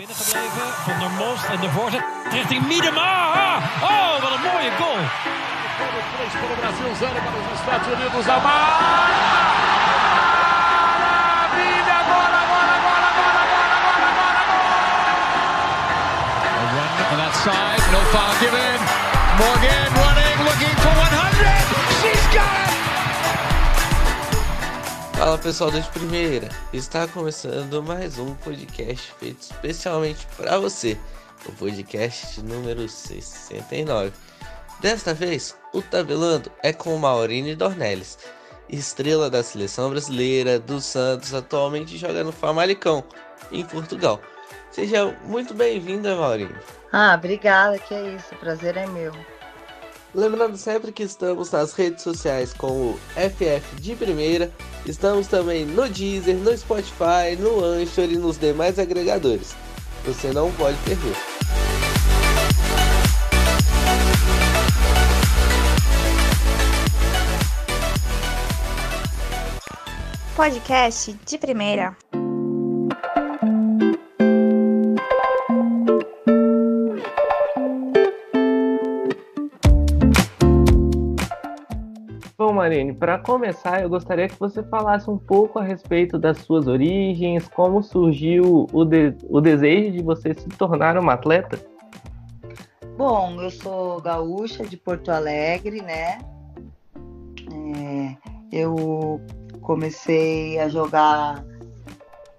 binnengebleven. Van der Most en de voorzet richting Miedema. Oh, wat een mooie goal. Para o Brasil, zero para os Estados Unidos. Amar! Maravilha! Agora, agora, agora, agora, agora, agora, agora! A run on that side, no foul given. Morgan Fala pessoal de primeira, está começando mais um podcast feito especialmente para você, o podcast número 69. Desta vez, o tabelando é com Maurine Dornelles, estrela da seleção brasileira do Santos, atualmente joga no Famalicão, em Portugal. Seja muito bem-vinda, Maurine. Ah, obrigada, que é isso, o prazer é meu. Lembrando sempre que estamos nas redes sociais com o FF de Primeira, estamos também no Deezer, no Spotify, no Anchor e nos demais agregadores. Você não pode perder. Podcast de primeira. Marine, para começar, eu gostaria que você falasse um pouco a respeito das suas origens, como surgiu o, de o desejo de você se tornar uma atleta. Bom, eu sou gaúcha de Porto Alegre, né? É, eu comecei a jogar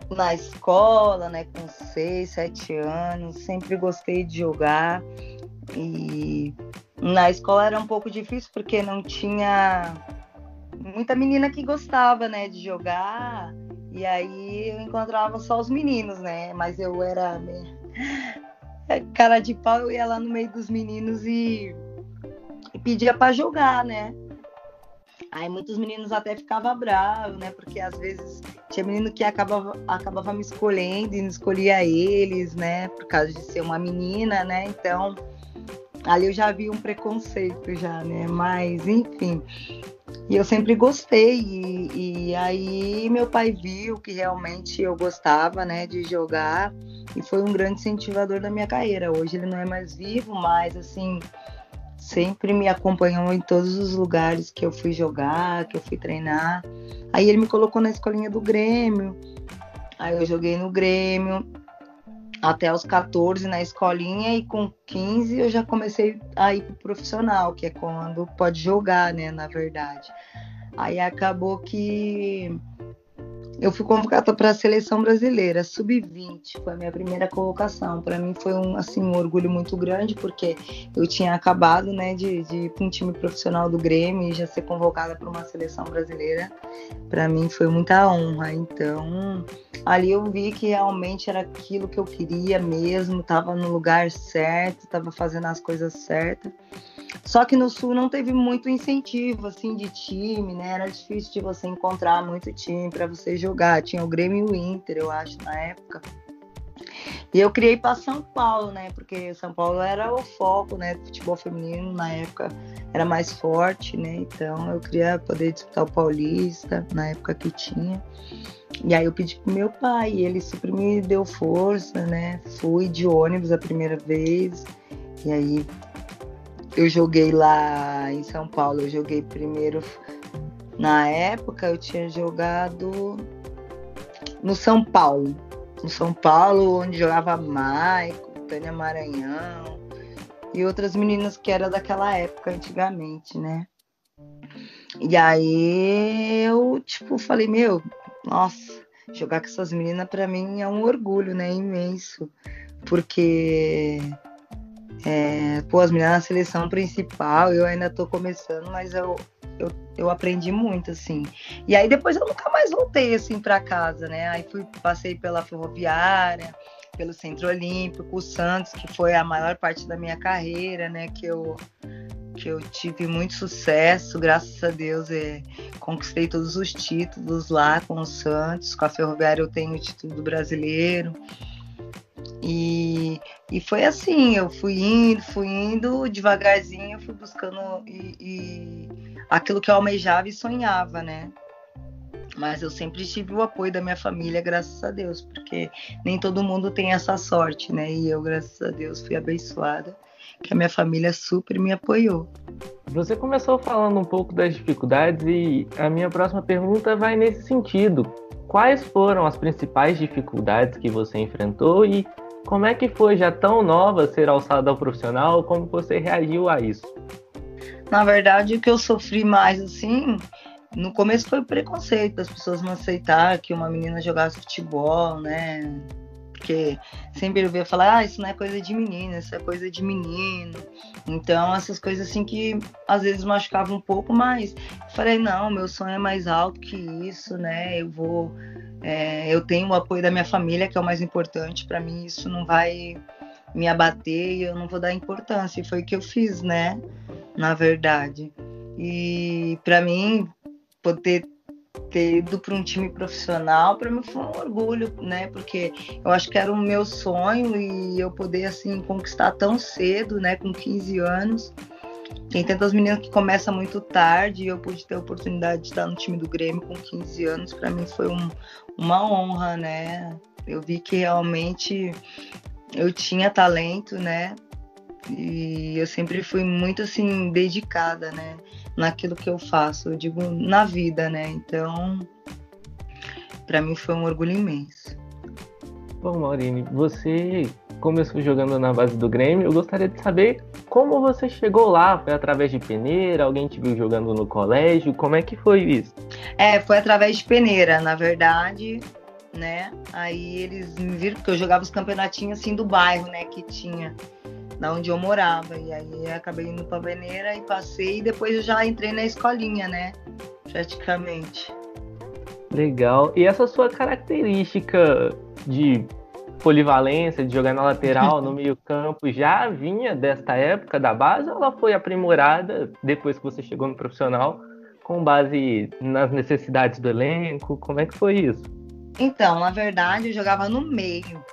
na escola, né, com 6, 7 anos, sempre gostei de jogar e na escola era um pouco difícil porque não tinha muita menina que gostava, né, de jogar e aí eu encontrava só os meninos, né, mas eu era meio... cara de pau, eu ia lá no meio dos meninos e, e pedia para jogar, né, Aí muitos meninos até ficavam bravos, né? Porque às vezes tinha menino que acabava, acabava me escolhendo e não escolhia eles, né? Por causa de ser uma menina, né? Então, ali eu já vi um preconceito já, né? Mas, enfim. E eu sempre gostei. E, e aí meu pai viu que realmente eu gostava, né? De jogar. E foi um grande incentivador da minha carreira. Hoje ele não é mais vivo, mas assim sempre me acompanhou em todos os lugares que eu fui jogar, que eu fui treinar. Aí ele me colocou na escolinha do Grêmio. Aí eu joguei no Grêmio até os 14 na escolinha e com 15 eu já comecei a ir pro profissional, que é quando pode jogar, né, na verdade. Aí acabou que eu fui convocada para a seleção brasileira, sub-20, foi a minha primeira colocação. Para mim foi um, assim, um orgulho muito grande, porque eu tinha acabado né, de, de ir para um time profissional do Grêmio e já ser convocada para uma seleção brasileira. Para mim foi muita honra. Então, ali eu vi que realmente era aquilo que eu queria mesmo, estava no lugar certo, estava fazendo as coisas certas. Só que no sul não teve muito incentivo assim de time, né? Era difícil de você encontrar muito time para você jogar. Tinha o Grêmio e o Inter, eu acho, na época. E eu criei para São Paulo, né? Porque São Paulo era o foco, né? Do futebol feminino na época era mais forte, né? Então eu queria poder disputar o Paulista na época que tinha. E aí eu pedi pro meu pai, e ele sempre me deu força, né? Fui de ônibus a primeira vez. E aí eu joguei lá em São Paulo, eu joguei primeiro. Na época eu tinha jogado no São Paulo. No São Paulo, onde jogava Maico, Tânia Maranhão e outras meninas que era daquela época antigamente, né? E aí eu, tipo, falei, meu, nossa, jogar com essas meninas para mim é um orgulho, né? Imenso. Porque é, pô, as meninas na seleção principal, eu ainda tô começando, mas eu, eu, eu aprendi muito, assim. E aí depois eu nunca mais voltei, assim, para casa, né? Aí fui, passei pela Ferroviária, pelo Centro Olímpico, o Santos, que foi a maior parte da minha carreira, né? Que eu, que eu tive muito sucesso, graças a Deus, é, conquistei todos os títulos lá com o Santos. Com a Ferroviária eu tenho o título do brasileiro. E, e foi assim, eu fui indo, fui indo, devagarzinho, fui buscando e, e aquilo que eu almejava e sonhava, né? Mas eu sempre tive o apoio da minha família, graças a Deus, porque nem todo mundo tem essa sorte, né? E eu, graças a Deus, fui abençoada, que a minha família super me apoiou. Você começou falando um pouco das dificuldades e a minha próxima pergunta vai nesse sentido. Quais foram as principais dificuldades que você enfrentou e como é que foi já tão nova ser alçada ao profissional? Como você reagiu a isso? Na verdade, o que eu sofri mais assim no começo foi o preconceito das pessoas não aceitar que uma menina jogasse futebol, né? Porque sempre eu via falar, ah, isso não é coisa de menina, isso é coisa de menino. Então, essas coisas assim que às vezes machucavam um pouco, mas falei, não, meu sonho é mais alto que isso, né? Eu vou. É, eu tenho o apoio da minha família, que é o mais importante. Para mim, isso não vai me abater e eu não vou dar importância. E foi o que eu fiz, né? Na verdade. E para mim, poder ter ido para um time profissional para mim foi um orgulho, né? Porque eu acho que era o meu sonho e eu poder assim conquistar tão cedo, né? Com 15 anos. Tem tantas meninas que começam muito tarde e eu pude ter a oportunidade de estar no time do Grêmio com 15 anos. Para mim foi um, uma honra, né? Eu vi que realmente eu tinha talento, né? E eu sempre fui muito assim dedicada, né? naquilo que eu faço, eu digo na vida, né? Então, para mim foi um orgulho imenso. Bom, Maurine, você começou jogando na base do Grêmio. Eu gostaria de saber como você chegou lá. Foi através de peneira? Alguém te viu jogando no colégio? Como é que foi isso? É, foi através de peneira, na verdade, né? Aí eles me viram porque eu jogava os campeonatinhos assim do bairro, né? Que tinha da onde eu morava. E aí acabei indo para Veneira e passei e depois eu já entrei na escolinha, né? Praticamente. Legal. E essa sua característica de polivalência, de jogar na lateral, no meio-campo, já vinha desta época da base ou ela foi aprimorada depois que você chegou no profissional, com base nas necessidades do elenco? Como é que foi isso? Então, na verdade, eu jogava no meio.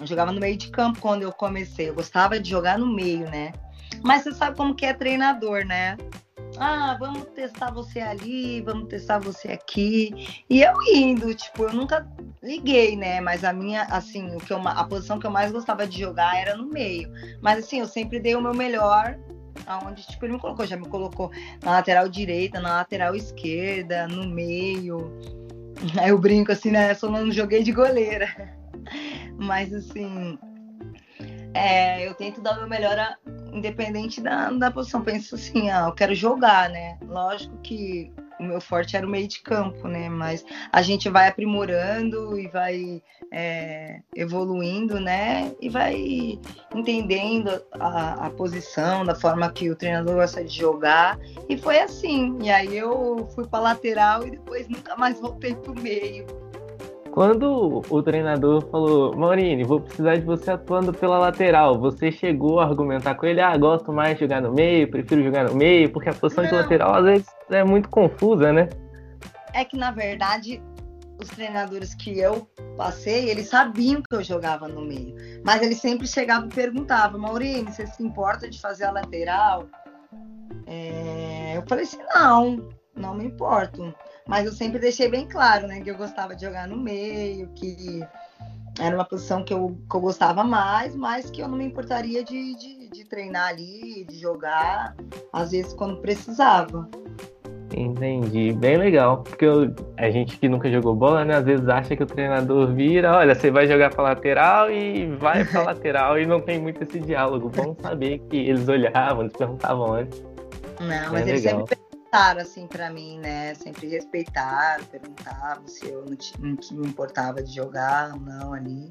Eu jogava no meio de campo quando eu comecei. Eu gostava de jogar no meio, né? Mas você sabe como que é treinador, né? Ah, vamos testar você ali, vamos testar você aqui. E eu indo, tipo, eu nunca liguei, né? Mas a minha, assim, o que eu, a posição que eu mais gostava de jogar era no meio. Mas assim, eu sempre dei o meu melhor aonde tipo ele me colocou, já me colocou na lateral direita, na lateral esquerda, no meio. Aí eu brinco assim, né? Só não joguei de goleira. Mas assim, é, eu tento dar o meu melhor, a, independente da, da posição. Penso assim, ah, eu quero jogar, né? Lógico que o meu forte era o meio de campo, né? Mas a gente vai aprimorando e vai é, evoluindo, né? E vai entendendo a, a, posição, da forma que o treinador gosta de jogar. E foi assim. E aí eu fui para lateral e depois nunca mais voltei para o meio. Quando o treinador falou, Maurini, vou precisar de você atuando pela lateral, você chegou a argumentar com ele, ah, gosto mais de jogar no meio, prefiro jogar no meio, porque a posição Não. de lateral às vezes é muito confusa, né? É que na verdade os treinadores que eu passei, eles sabiam que eu jogava no meio, mas eles sempre chegavam e perguntavam, Maurini, você se importa de fazer a lateral? É... Eu falei assim, não, não me importo. Mas eu sempre deixei bem claro, né, que eu gostava de jogar no meio, que era uma posição que eu, que eu gostava mais, mas que eu não me importaria de, de, de treinar ali, de jogar, às vezes quando precisava. Entendi, bem legal. Porque eu, a gente que nunca jogou bola, né? Às vezes acha que o treinador vira, olha, você vai jogar para lateral e vai para lateral e não tem muito esse diálogo. Bom saber que eles olhavam, eles perguntavam antes. Não, mas eles sempre perguntaram assim para mim, né? Sempre respeitaram, perguntavam se eu não, não me importava de jogar ou não ali.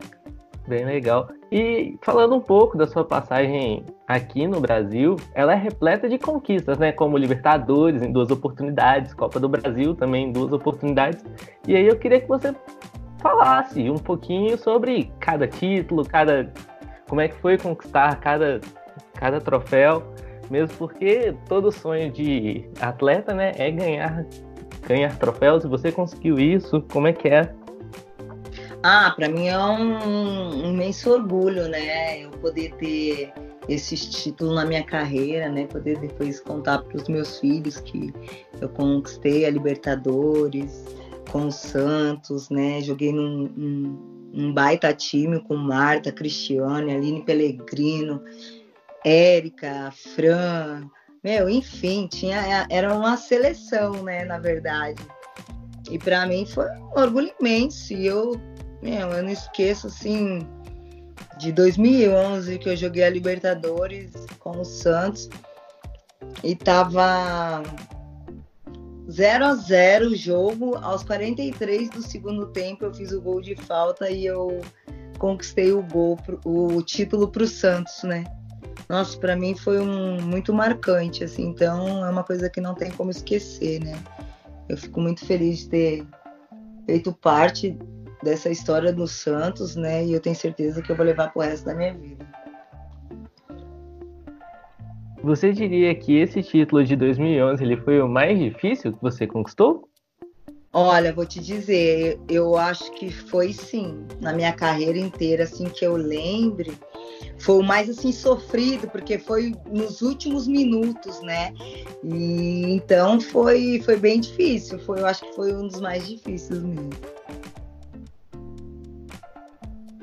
Bem legal. E falando um pouco da sua passagem aqui no Brasil, ela é repleta de conquistas, né? Como Libertadores em duas oportunidades, Copa do Brasil também em duas oportunidades. E aí eu queria que você falasse um pouquinho sobre cada título, cada como é que foi conquistar cada cada troféu mesmo porque todo sonho de atleta, né, é ganhar ganhar troféus. E você conseguiu isso? Como é que é? Ah, para mim é um, imenso orgulho, né? Eu poder ter esses títulos na minha carreira, né? Poder depois contar para os meus filhos que eu conquistei a Libertadores, com o Santos, né? Joguei num, num, num baita time com Marta, Cristiane, Aline Pellegrino, Érica, Fran, meu, enfim, tinha, era uma seleção, né, na verdade. E para mim foi um orgulho imenso. E eu, meu, eu não esqueço, assim, de 2011 que eu joguei a Libertadores com o Santos e tava 0 a 0 o jogo. Aos 43 do segundo tempo eu fiz o gol de falta e eu conquistei o gol, o título para o Santos, né? Nossa, para mim foi um muito marcante, assim. Então é uma coisa que não tem como esquecer, né? Eu fico muito feliz de ter feito parte dessa história do Santos, né? E eu tenho certeza que eu vou levar pro resto da minha vida. Você diria que esse título de 2011 ele foi o mais difícil que você conquistou? Olha, vou te dizer, eu acho que foi sim, na minha carreira inteira, assim que eu lembre, foi o mais assim sofrido, porque foi nos últimos minutos, né? E então foi foi bem difícil, foi eu acho que foi um dos mais difíceis mesmo.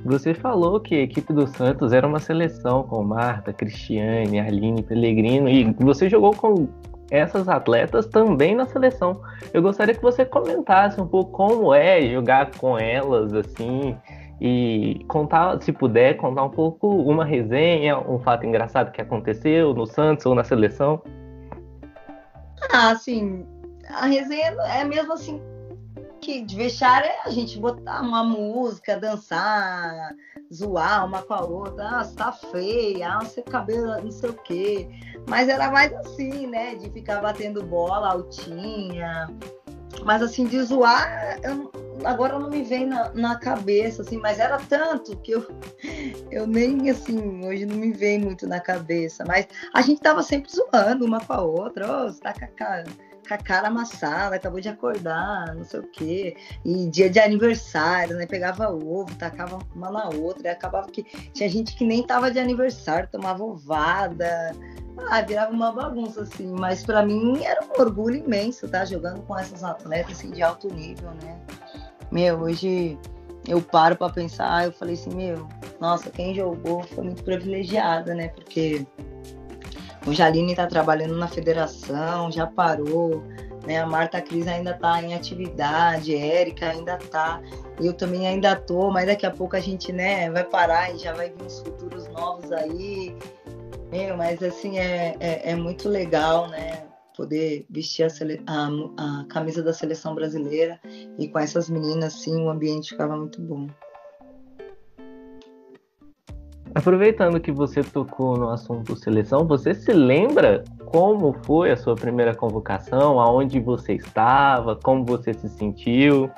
Você falou que a equipe do Santos era uma seleção com Marta, Cristiane, Arline, Pellegrino e você jogou com essas atletas também na seleção. Eu gostaria que você comentasse um pouco como é jogar com elas, assim, e contar, se puder, contar um pouco uma resenha, um fato engraçado que aconteceu no Santos ou na seleção. Ah, assim, a resenha é mesmo assim que de vestiário é a gente botar uma música, dançar, zoar uma com a outra, ah, você tá feia, ah, seu cabelo não sei o quê. Mas era mais assim, né? De ficar batendo bola altinha. Mas assim, de zoar, eu, agora não me vem na, na, cabeça, assim, mas era tanto que eu, eu nem assim, hoje não me vem muito na cabeça. Mas a gente tava sempre zoando uma com a outra, oh, você tá com a cara com a cara amassada, acabou de acordar, não sei o quê. E dia de aniversário, né? Pegava ovo, tacava uma na outra, e acabava que tinha gente que nem tava de aniversário, tomava ovada. Ah, virava uma bagunça, assim. Mas para mim era um orgulho imenso, tá? Jogando com essas atletas assim, de alto nível, né? Meu, hoje eu paro para pensar, eu falei assim, meu, nossa, quem jogou foi muito privilegiada, né? Porque o Jaline está trabalhando na federação, já parou. Né? A Marta Cris ainda está em atividade, Érica ainda está. Eu também ainda estou, mas daqui a pouco a gente né, vai parar e já vai vir os futuros novos aí. Meu, mas assim, é, é, é muito legal, né? Poder vestir a, a, a camisa da seleção brasileira e com essas meninas, assim, o ambiente ficava muito bom. Aproveitando que você tocou no assunto seleção, você se lembra como foi a sua primeira convocação, aonde você estava, como você se sentiu?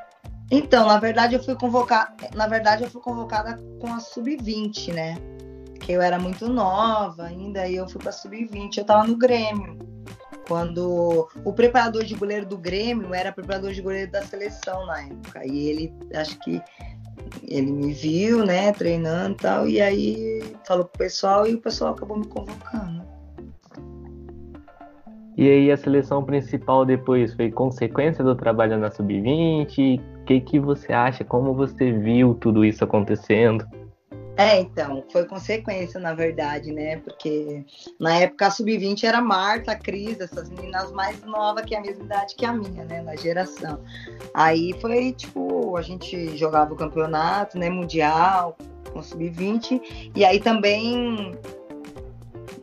Então, na verdade, eu fui convocada, na verdade, eu fui convocada com a sub-20, né? Que eu era muito nova ainda, e eu fui para sub-20. Eu estava no Grêmio. Quando o preparador de goleiro do Grêmio era preparador de goleiro da seleção na época. E ele, acho que ele me viu, né, treinando e tal, e aí falou pro pessoal e o pessoal acabou me convocando. E aí a seleção principal depois foi consequência do trabalho na Sub-20? O que, que você acha? Como você viu tudo isso acontecendo? É, então, foi consequência, na verdade, né? Porque na época a Sub-20 era Marta, a Cris, essas meninas mais novas que a mesma idade que a minha, né? Na geração. Aí foi, tipo, a gente jogava o campeonato, né? Mundial, com Sub-20. E aí também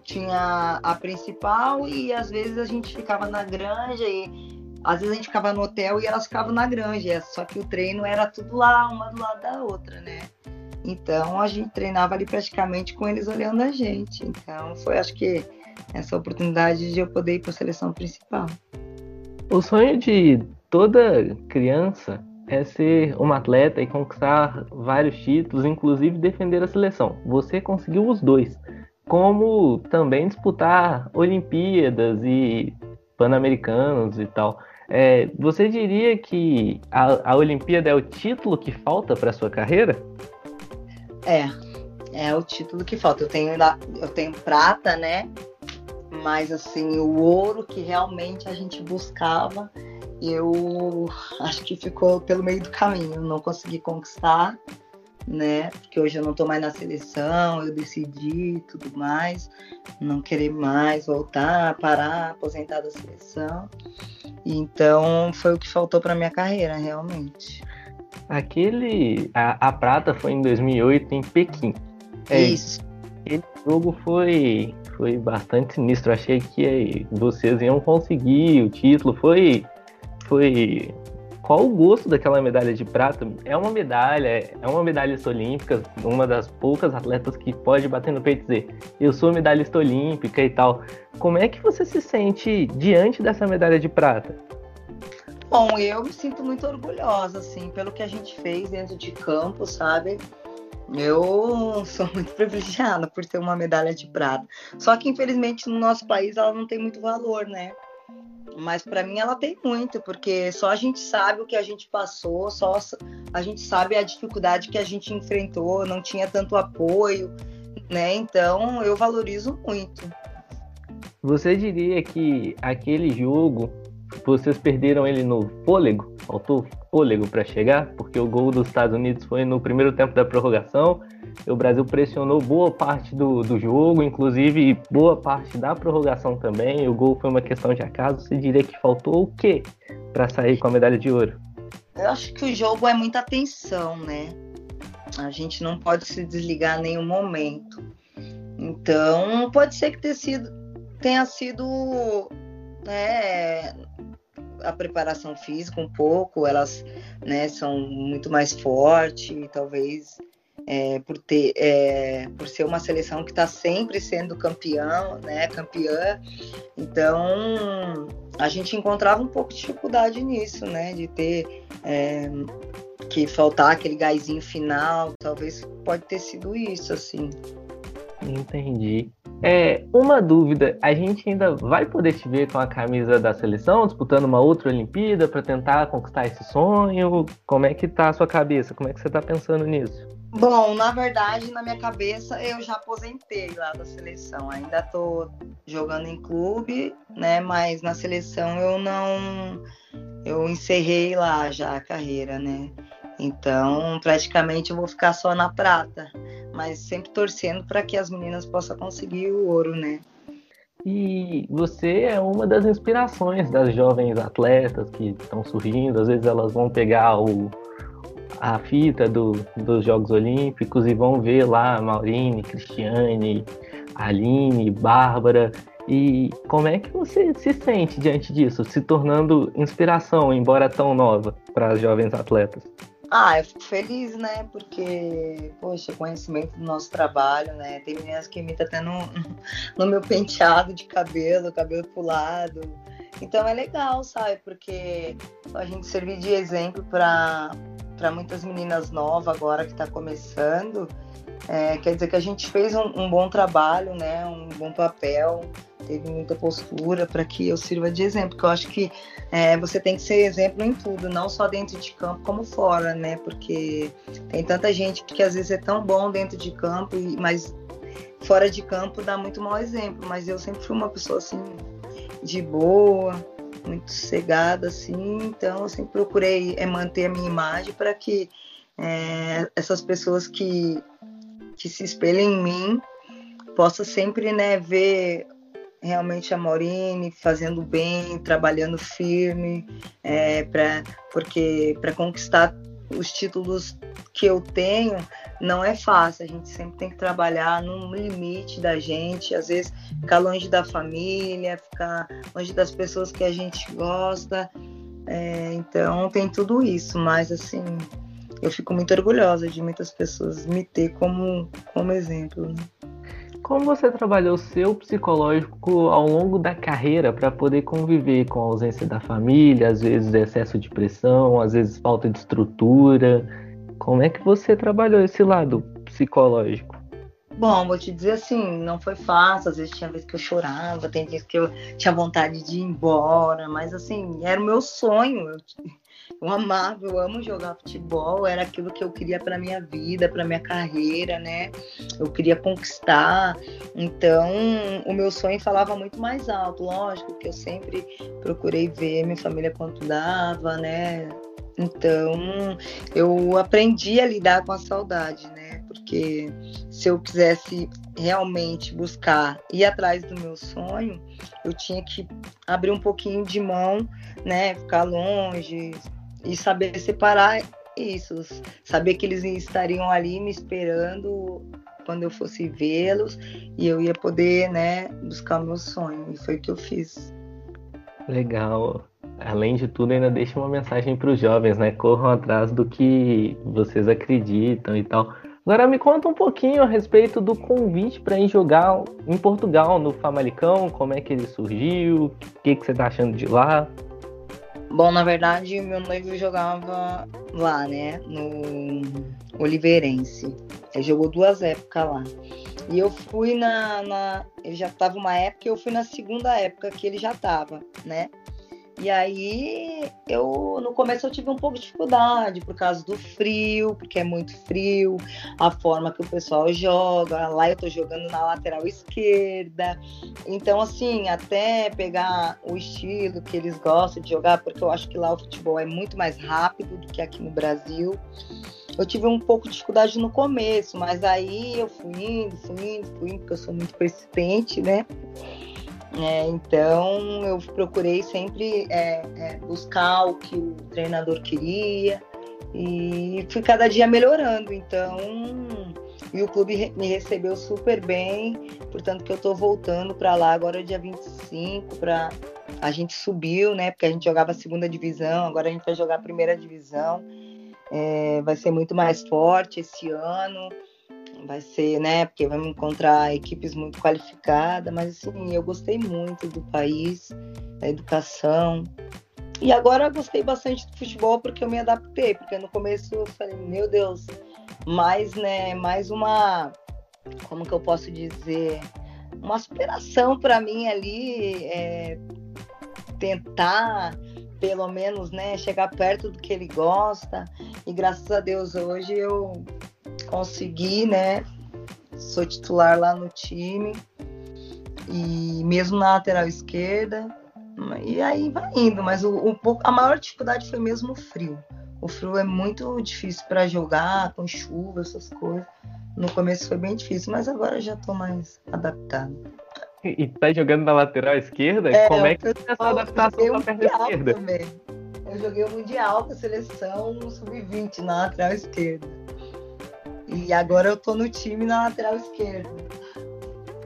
tinha a principal e às vezes a gente ficava na granja e às vezes a gente ficava no hotel e elas ficavam na granja. Só que o treino era tudo lá, uma do lado da outra, né? Então a gente treinava ali praticamente com eles olhando a gente. Então foi, acho que, essa oportunidade de eu poder ir para a seleção principal. O sonho de toda criança é ser uma atleta e conquistar vários títulos, inclusive defender a seleção. Você conseguiu os dois, como também disputar Olimpíadas e Pan-Americanos e tal. É, você diria que a, a Olimpíada é o título que falta para sua carreira? É, é o título que falta. Eu tenho, eu tenho prata, né? Mas assim, o ouro que realmente a gente buscava eu acho que ficou pelo meio do caminho. Não consegui conquistar, né? Porque hoje eu não tô mais na seleção, eu decidi tudo mais, não querer mais voltar, parar, aposentar da seleção. Então foi o que faltou para minha carreira, realmente. Aquele. A, a prata foi em 2008 em Pequim. É, Isso. Aquele jogo foi, foi bastante sinistro. Achei que vocês iam conseguir o título. Foi. Foi. Qual o gosto daquela medalha de prata? É uma medalha, é uma medalhista olímpica, uma das poucas atletas que pode bater no peito e dizer: Eu sou medalhista olímpica e tal. Como é que você se sente diante dessa medalha de prata? Bom, eu me sinto muito orgulhosa, assim, pelo que a gente fez dentro de campo, sabe? Eu sou muito privilegiada por ter uma medalha de prata. Só que, infelizmente, no nosso país ela não tem muito valor, né? Mas para mim ela tem muito, porque só a gente sabe o que a gente passou, só a gente sabe a dificuldade que a gente enfrentou, não tinha tanto apoio, né? Então eu valorizo muito. Você diria que aquele jogo vocês perderam ele no fôlego, faltou fôlego para chegar, porque o gol dos Estados Unidos foi no primeiro tempo da prorrogação. O Brasil pressionou boa parte do, do jogo, inclusive boa parte da prorrogação também. O gol foi uma questão de acaso. Você diria que faltou o quê para sair com a medalha de ouro? Eu acho que o jogo é muita tensão, né? A gente não pode se desligar em nenhum momento. Então, pode ser que tenha sido, tenha sido né, a preparação física um pouco, elas né, são muito mais fortes, talvez é, por ter é, por ser uma seleção que está sempre sendo campeão, né, campeã. Então a gente encontrava um pouco de dificuldade nisso, né, de ter é, que faltar aquele gásinho final. Talvez pode ter sido isso, assim. Entendi. É, uma dúvida, a gente ainda vai poder te ver com a camisa da seleção, disputando uma outra Olimpíada para tentar conquistar esse sonho? Como é que tá a sua cabeça? Como é que você está pensando nisso? Bom, na verdade, na minha cabeça, eu já aposentei lá da seleção. Ainda estou jogando em clube, né? Mas na seleção eu não. Eu encerrei lá já a carreira, né? Então, praticamente eu vou ficar só na prata mas sempre torcendo para que as meninas possam conseguir o ouro, né? E você é uma das inspirações das jovens atletas que estão surgindo. Às vezes elas vão pegar o, a fita do, dos Jogos Olímpicos e vão ver lá Maurine, Cristiane, Aline, Bárbara. E como é que você se sente diante disso, se tornando inspiração, embora tão nova, para as jovens atletas? Ah, eu fico feliz, né? Porque, poxa, conhecimento do nosso trabalho, né? Tem meninas que imitam até no, no meu penteado de cabelo, cabelo pulado. Então é legal, sabe? Porque a gente servir de exemplo para muitas meninas novas agora que está começando. É, quer dizer que a gente fez um, um, bom trabalho, né? Um bom papel, teve muita postura para que eu sirva de exemplo. Porque eu acho que é, você tem que ser exemplo em tudo, não só dentro de campo como fora, né? Porque tem tanta gente que às vezes é tão bom dentro de campo, mas fora de campo dá muito mau exemplo. Mas eu sempre fui uma pessoa assim de boa, muito sossegada, assim. Então eu sempre procurei é, manter a minha imagem para que é, essas pessoas que, que se espelhem em mim possam sempre né, ver realmente a Maurine fazendo bem, trabalhando firme, é, pra, porque para conquistar os títulos que eu tenho não é fácil. A gente sempre tem que trabalhar no limite da gente, às vezes ficar longe da família, ficar longe das pessoas que a gente gosta. É, então tem tudo isso, mas assim eu fico muito orgulhosa de muitas pessoas me ter como, como exemplo. Né? Como você trabalhou o seu psicológico ao longo da carreira para poder conviver com a ausência da família, às vezes excesso de pressão, às vezes falta de estrutura? Como é que você trabalhou esse lado psicológico? Bom, vou te dizer assim, não foi fácil, às vezes tinha vezes que eu chorava, tem vezes que eu tinha vontade de ir embora, mas assim, era o meu sonho. Eu, Eu amava, eu amo jogar futebol, era aquilo que eu queria para minha vida, para minha carreira, né? Eu queria conquistar. Então, o meu sonho falava muito mais alto, lógico que eu sempre procurei ver minha família quanto dava, né? Então, eu aprendi a lidar com a saudade, né? Porque se eu quisesse realmente buscar ir atrás do meu sonho, eu tinha que abrir um pouquinho de mão, né? Ficar longe e saber separar isso, saber que eles estariam ali me esperando quando eu fosse vê-los e eu ia poder, né, buscar o meu sonho. E foi o que eu fiz. Legal. Além de tudo, ainda deixa uma mensagem para os jovens, né? Corram atrás do que vocês acreditam e tal. Agora me conta um pouquinho a respeito do convite para ir jogar em Portugal, no Famalicão, como é que ele surgiu, o que, que você está achando de lá? Bom, na verdade, meu noivo jogava lá, né, no Oliveirense. Ele jogou duas épocas lá. E eu fui na, na. Ele já estava uma época, eu fui na segunda época que ele já estava, né? E aí, eu no começo eu tive um pouco de dificuldade por causa do frio, porque é muito frio, a forma que o pessoal joga. Lá eu tô jogando na lateral esquerda. Então, assim, até pegar o estilo que eles gostam de jogar, porque eu acho que lá o futebol é muito mais rápido do que aqui no Brasil. Eu tive um pouco de dificuldade no começo, mas aí eu fui indo, fui indo, fui indo, porque eu sou muito persistente, né? É, então eu procurei sempre é, é, buscar o que o treinador queria e fui cada dia melhorando. Então, e o clube me recebeu super bem, portanto que eu estou voltando para lá agora dia 25 para a gente subiu, né? Porque a gente jogava a segunda divisão, agora a gente vai jogar a primeira divisão. É, vai ser muito mais forte esse ano vai ser, né? Porque vamos encontrar equipes muito qualificadas, mas assim, eu gostei muito do país, da educação. E agora eu gostei bastante do futebol porque eu me adaptei, porque no começo eu falei, meu Deus, mais, né, mais uma, como que eu posso dizer, uma superação para mim ali, é, tentar pelo menos, né, chegar perto do que ele gosta. E graças a Deus hoje eu consegui, né? Sou titular lá no time. E mesmo na lateral esquerda. E aí vai indo, mas o, o a maior dificuldade foi mesmo o frio. O frio é muito difícil para jogar, com chuva, essas coisas. No começo foi bem difícil, mas agora já estou mais adaptado. E tá jogando na lateral esquerda? É, Como é que é essa adaptação pra perna esquerda? Também. Eu joguei o Mundial com a seleção sub-20 na lateral esquerda. E agora eu tô no time na lateral esquerda.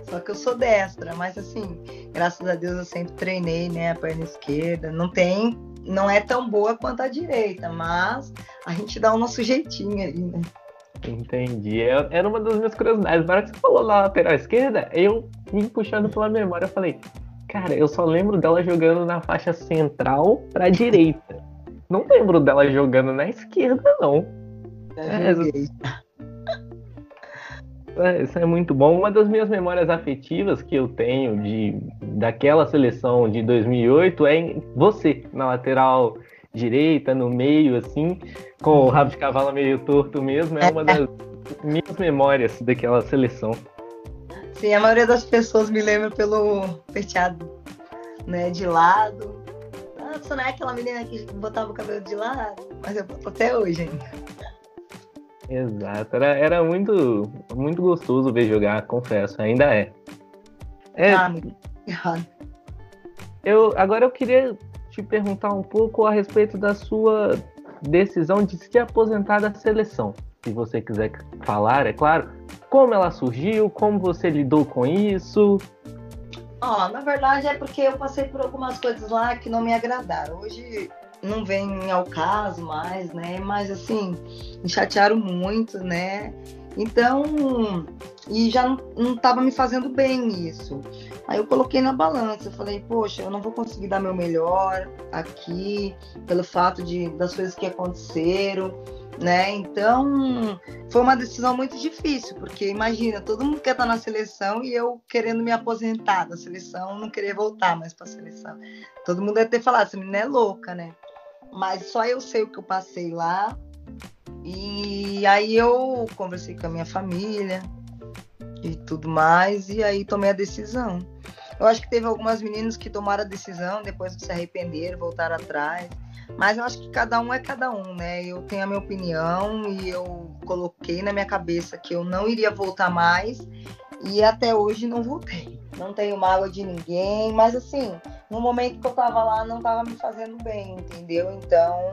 Só que eu sou destra, mas assim, graças a Deus eu sempre treinei, né, a perna esquerda. Não tem, não é tão boa quanto a direita, mas a gente dá o nosso jeitinho ali, né? Entendi. É, era uma das minhas curiosidades. Na hora que você falou na lateral esquerda, eu vim puxando pela memória. Eu falei, cara, eu só lembro dela jogando na faixa central pra direita. Não lembro dela jogando na esquerda, não. É, é, isso é muito bom. Uma das minhas memórias afetivas que eu tenho de daquela seleção de 2008 é você na lateral direita, no meio, assim, com o rabo de cavalo meio torto mesmo. É uma das minhas memórias daquela seleção. Sim, a maioria das pessoas me lembra pelo penteado né, de lado. Ah, você não é aquela menina que botava o cabelo de lado? Mas eu boto até hoje ainda. Exato, era, era muito, muito gostoso ver jogar, confesso, ainda é. é ah, eu, agora eu queria te perguntar um pouco a respeito da sua decisão de se aposentar da seleção. Se você quiser falar, é claro, como ela surgiu, como você lidou com isso. Ó, oh, na verdade é porque eu passei por algumas coisas lá que não me agradaram. Hoje não vem ao caso mais, né? Mas assim, me chatearam muito, né? Então, e já não estava me fazendo bem isso. Aí eu coloquei na balança, falei, poxa, eu não vou conseguir dar meu melhor aqui, pelo fato de, das coisas que aconteceram, né? Então, foi uma decisão muito difícil, porque imagina, todo mundo quer estar na seleção e eu querendo me aposentar da seleção, não querer voltar mais para a seleção. Todo mundo deve ter falado, essa menina é louca, né? Mas só eu sei o que eu passei lá. E aí eu conversei com a minha família e tudo mais, e aí tomei a decisão. Eu acho que teve algumas meninas que tomaram a decisão, depois se arrependeram, voltaram atrás. Mas eu acho que cada um é cada um, né? Eu tenho a minha opinião e eu coloquei na minha cabeça que eu não iria voltar mais e até hoje não voltei. Não tenho mágoa de ninguém, mas assim, no momento que eu tava lá não tava me fazendo bem, entendeu? Então,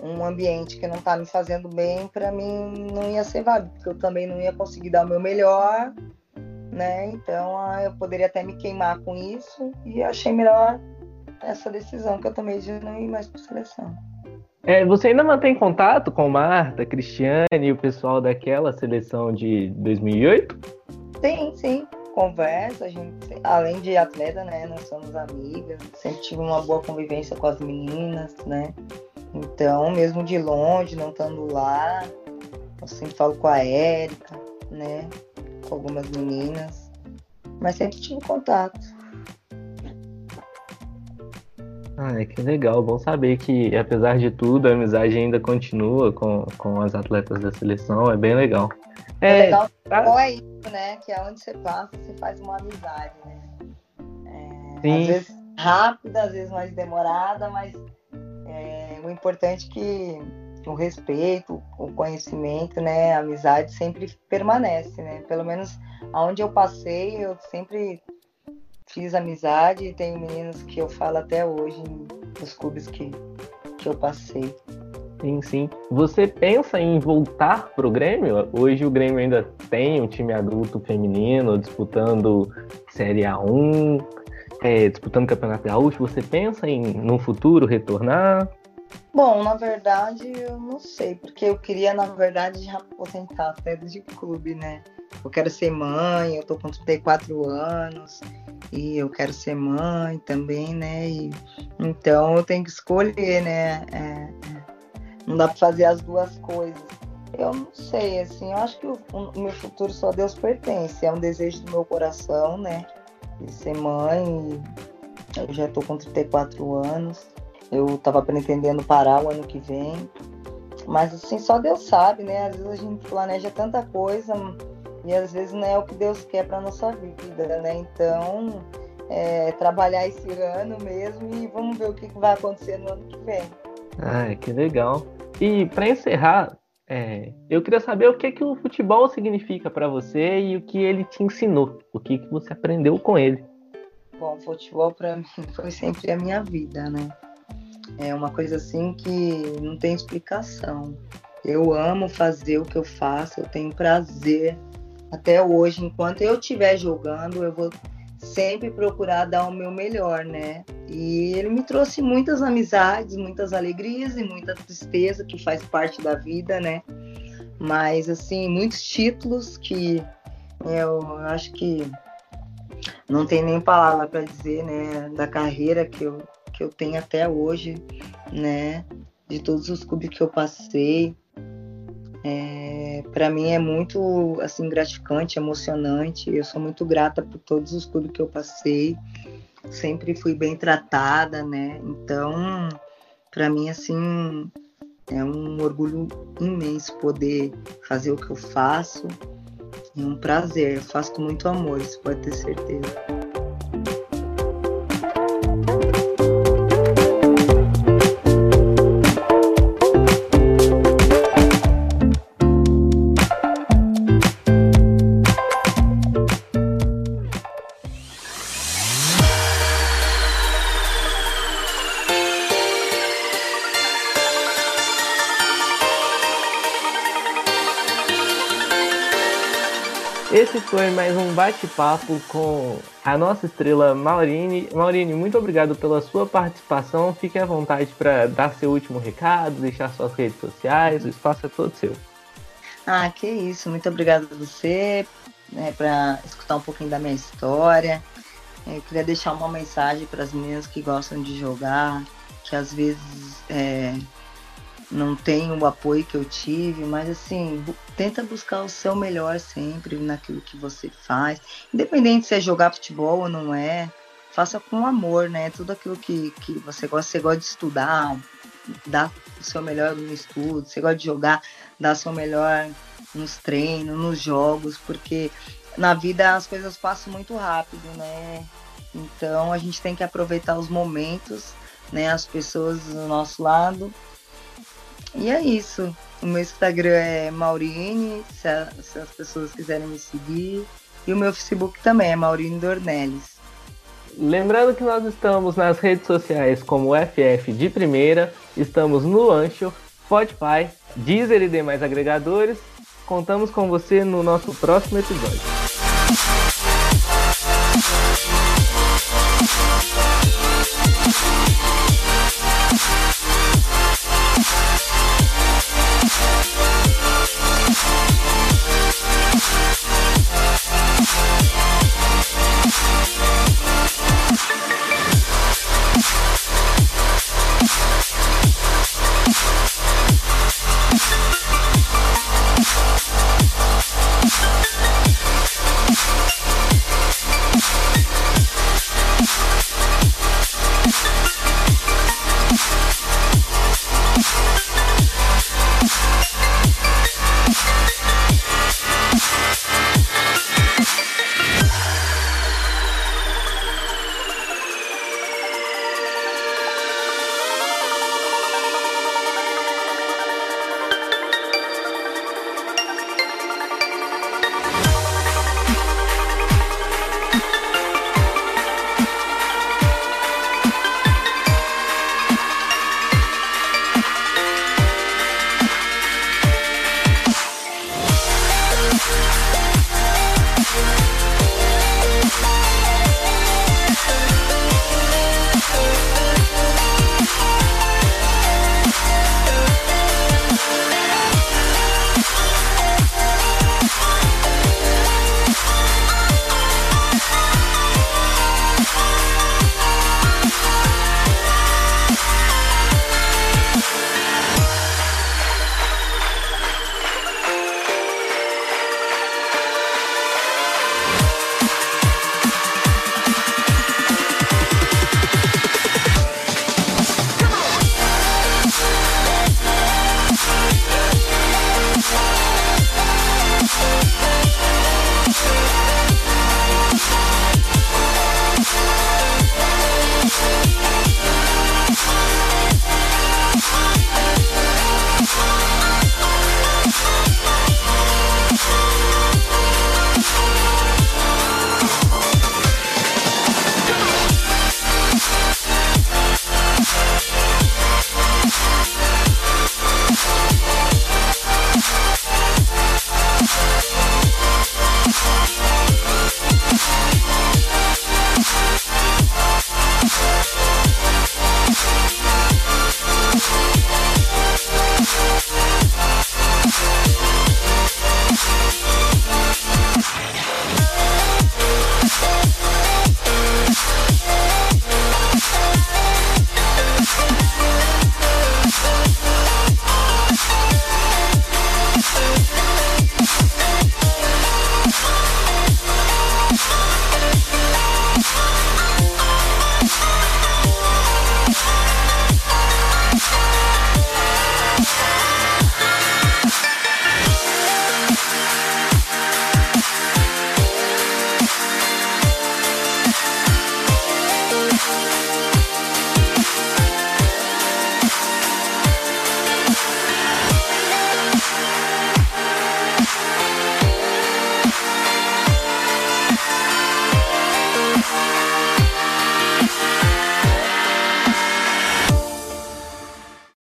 um ambiente que não tá me fazendo bem, para mim não ia ser válido, porque eu também não ia conseguir dar o meu melhor, né? Então, ah, eu poderia até me queimar com isso e achei melhor essa decisão que eu tomei de não ir mais para seleção. É, você ainda mantém contato com Marta, Cristiane e o pessoal daquela seleção de 2008? Sim, sim. Conversa, a gente, além de atleta, né, nós somos amigas. Sempre tive uma boa convivência com as meninas, né? Então, mesmo de longe, não estando lá, eu sempre falo com a Érica, né? Com algumas meninas. Mas sempre tive contato. Ah, que legal, bom saber que apesar de tudo a amizade ainda continua com, com as atletas da seleção, é bem legal. É, é legal tá... é isso, né? Que é onde você passa, você faz uma amizade, né? É, Sim. Às vezes rápida, às vezes mais demorada, mas é, o importante é que o respeito, o conhecimento, né, a amizade sempre permanece, né? Pelo menos aonde eu passei, eu sempre fiz amizade e tenho meninos que eu falo até hoje nos clubes que, que eu passei. Sim, sim. Você pensa em voltar pro Grêmio? Hoje o Grêmio ainda tem um time adulto feminino disputando Série A1, é, disputando Campeonato Gaúcho. Você pensa em no futuro retornar? Bom, na verdade eu não sei, porque eu queria, na verdade, já aposentar até de clube, né? Eu quero ser mãe, eu tô com 34 anos e eu quero ser mãe também, né? E, então eu tenho que escolher, né? É, é não dá para fazer as duas coisas. Eu não sei, assim, eu acho que o, o, meu futuro só Deus pertence. É um desejo do meu coração, né? De ser mãe. Eu já tô com 34 anos. Eu tava pretendendo parar o ano que vem. Mas assim, só Deus sabe, né? Às vezes a gente planeja tanta coisa e às vezes não é o que Deus quer para nossa vida, né? Então, é, trabalhar esse ano mesmo e vamos ver o que vai acontecer no ano que vem. Ah, que legal. E para encerrar, é, eu queria saber o que que o futebol significa para você e o que ele te ensinou, o que que você aprendeu com ele. Bom, futebol para mim foi sempre a minha vida, né? É uma coisa assim que não tem explicação. Eu amo fazer o que eu faço, eu tenho prazer. Até hoje, enquanto eu estiver jogando, eu vou sempre procurar dar o meu melhor, né? E ele me trouxe muitas amizades, muitas alegrias e muita tristeza que faz parte da vida, né? Mas assim, muitos títulos que eu acho que não tem nem palavra para dizer, né, da carreira que eu que eu tenho até hoje, né, de todos os clubes que eu passei. É, para mim é muito assim gratificante, emocionante. Eu sou muito grata por todos os clubes que eu passei. Sempre fui bem tratada, né? Então, para mim assim é um orgulho imenso poder fazer o que eu faço. É um prazer, eu faço com muito amor, isso pode ter certeza. Bate-papo com a nossa estrela Maurine. Maurine, muito obrigado pela sua participação. Fique à vontade para dar seu último recado, deixar suas redes sociais, o espaço é todo seu. Ah, que isso. Muito obrigado a você né, para escutar um pouquinho da minha história. Eu queria deixar uma mensagem para as meninas que gostam de jogar, que às vezes é, não tem o apoio que eu tive, mas assim, tenta buscar o seu melhor sempre naquilo que você faz, independente se é jogar futebol ou não é, faça com amor, né? Tudo aquilo que, que você gosta, você gosta de estudar, dá o seu melhor no estudo, você gosta de jogar, dá o seu melhor nos treinos, nos jogos, porque na vida as coisas passam muito rápido, né? Então a gente tem que aproveitar os momentos, né? As pessoas do nosso lado. E é isso. O meu Instagram é Maurine, se, a, se as pessoas quiserem me seguir. E o meu Facebook também é Maurine Dornelles. Lembrando que nós estamos nas redes sociais como FF de Primeira, estamos no Ancho, Spotify, Deezer e demais agregadores. Contamos com você no nosso próximo episódio.